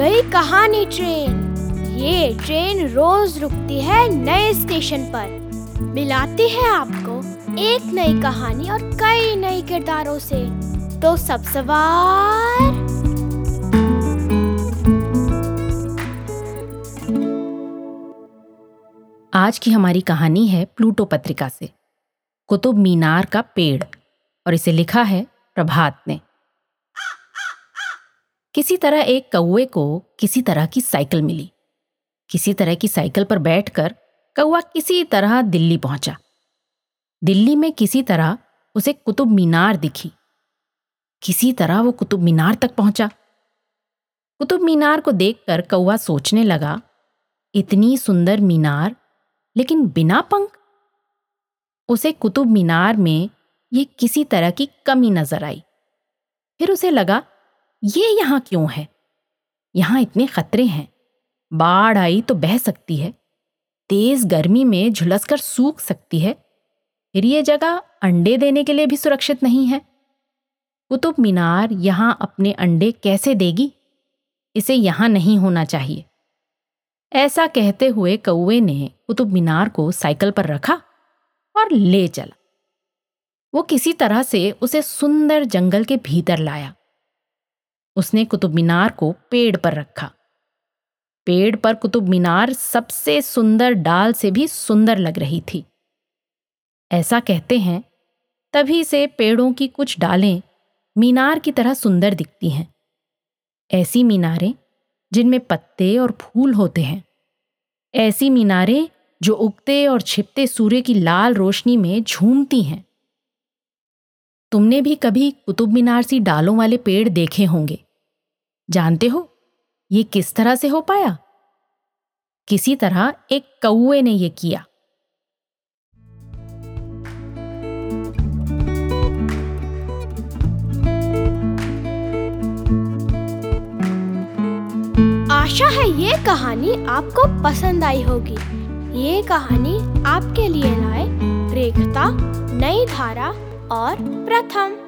कहानी ट्रेन। ये ट्रेन रोज रुकती है नए स्टेशन पर। मिलाती है आपको एक नई कहानी और कई नए किरदारों से। तो सब सवार। आज की हमारी कहानी है प्लूटो पत्रिका से। कुतुब मीनार का पेड़। और इसे लिखा है प्रभात ने। किसी तरह एक कौए को किसी तरह की साइकिल मिली। किसी तरह की साइकिल पर बैठकर कौआ किसी तरह दिल्ली पहुँचा। दिल्ली में किसी तरह उसे कुतुब मीनार दिखी। किसी तरह वो कुतुब मीनार तक पहुँचा। कुतुब मीनार को देखकर कौआ सोचने लगा, इतनी सुंदर मीनार, लेकिन बिना पंख? उसे कुतुब मीनार में ये किसी तरह की कमी नज़र आई। फिर उसे लगा ये यहाँ क्यों है? यहाँ इतने खतरे हैं। बाढ़ आई तो बह सकती है। तेज गर्मी में झुलसकर सूख सकती है। फिर ये जगह अंडे देने के लिए भी सुरक्षित नहीं है। कुतुब मीनार यहाँ अपने अंडे कैसे देगी? इसे यहाँ नहीं होना चाहिए। ऐसा कहते हुए कौए ने कुतुब मीनार को साइकिल पर रखा और ले चला। वो किसी तरह से उसे सुंदर जंगल के भीतर लाया। उसने कुतुब मीनार को पेड़ पर रखा। पेड़ पर कुतुब मीनार सबसे सुंदर डाल से भी सुंदर लग रही थी। ऐसा कहते हैं, तभी से पेड़ों की कुछ डालें मीनार की तरह सुंदर दिखती हैं। ऐसी मीनारें जिनमें पत्ते और फूल होते हैं। ऐसी मीनारें जो उगते और छिपते सूर्य की लाल रोशनी में झूमती हैं। तुमने भी कभी कुतुब मीनार सी डालों वाले पेड़ देखे होंगे। जानते हो? ये किस तरह से हो पाया? किसी तरह एक कौए ने यह किया। आशा है ये कहानी आपको पसंद आई होगी। ये कहानी आपके लिए लाए रेखता, नई धारा और प्रथम।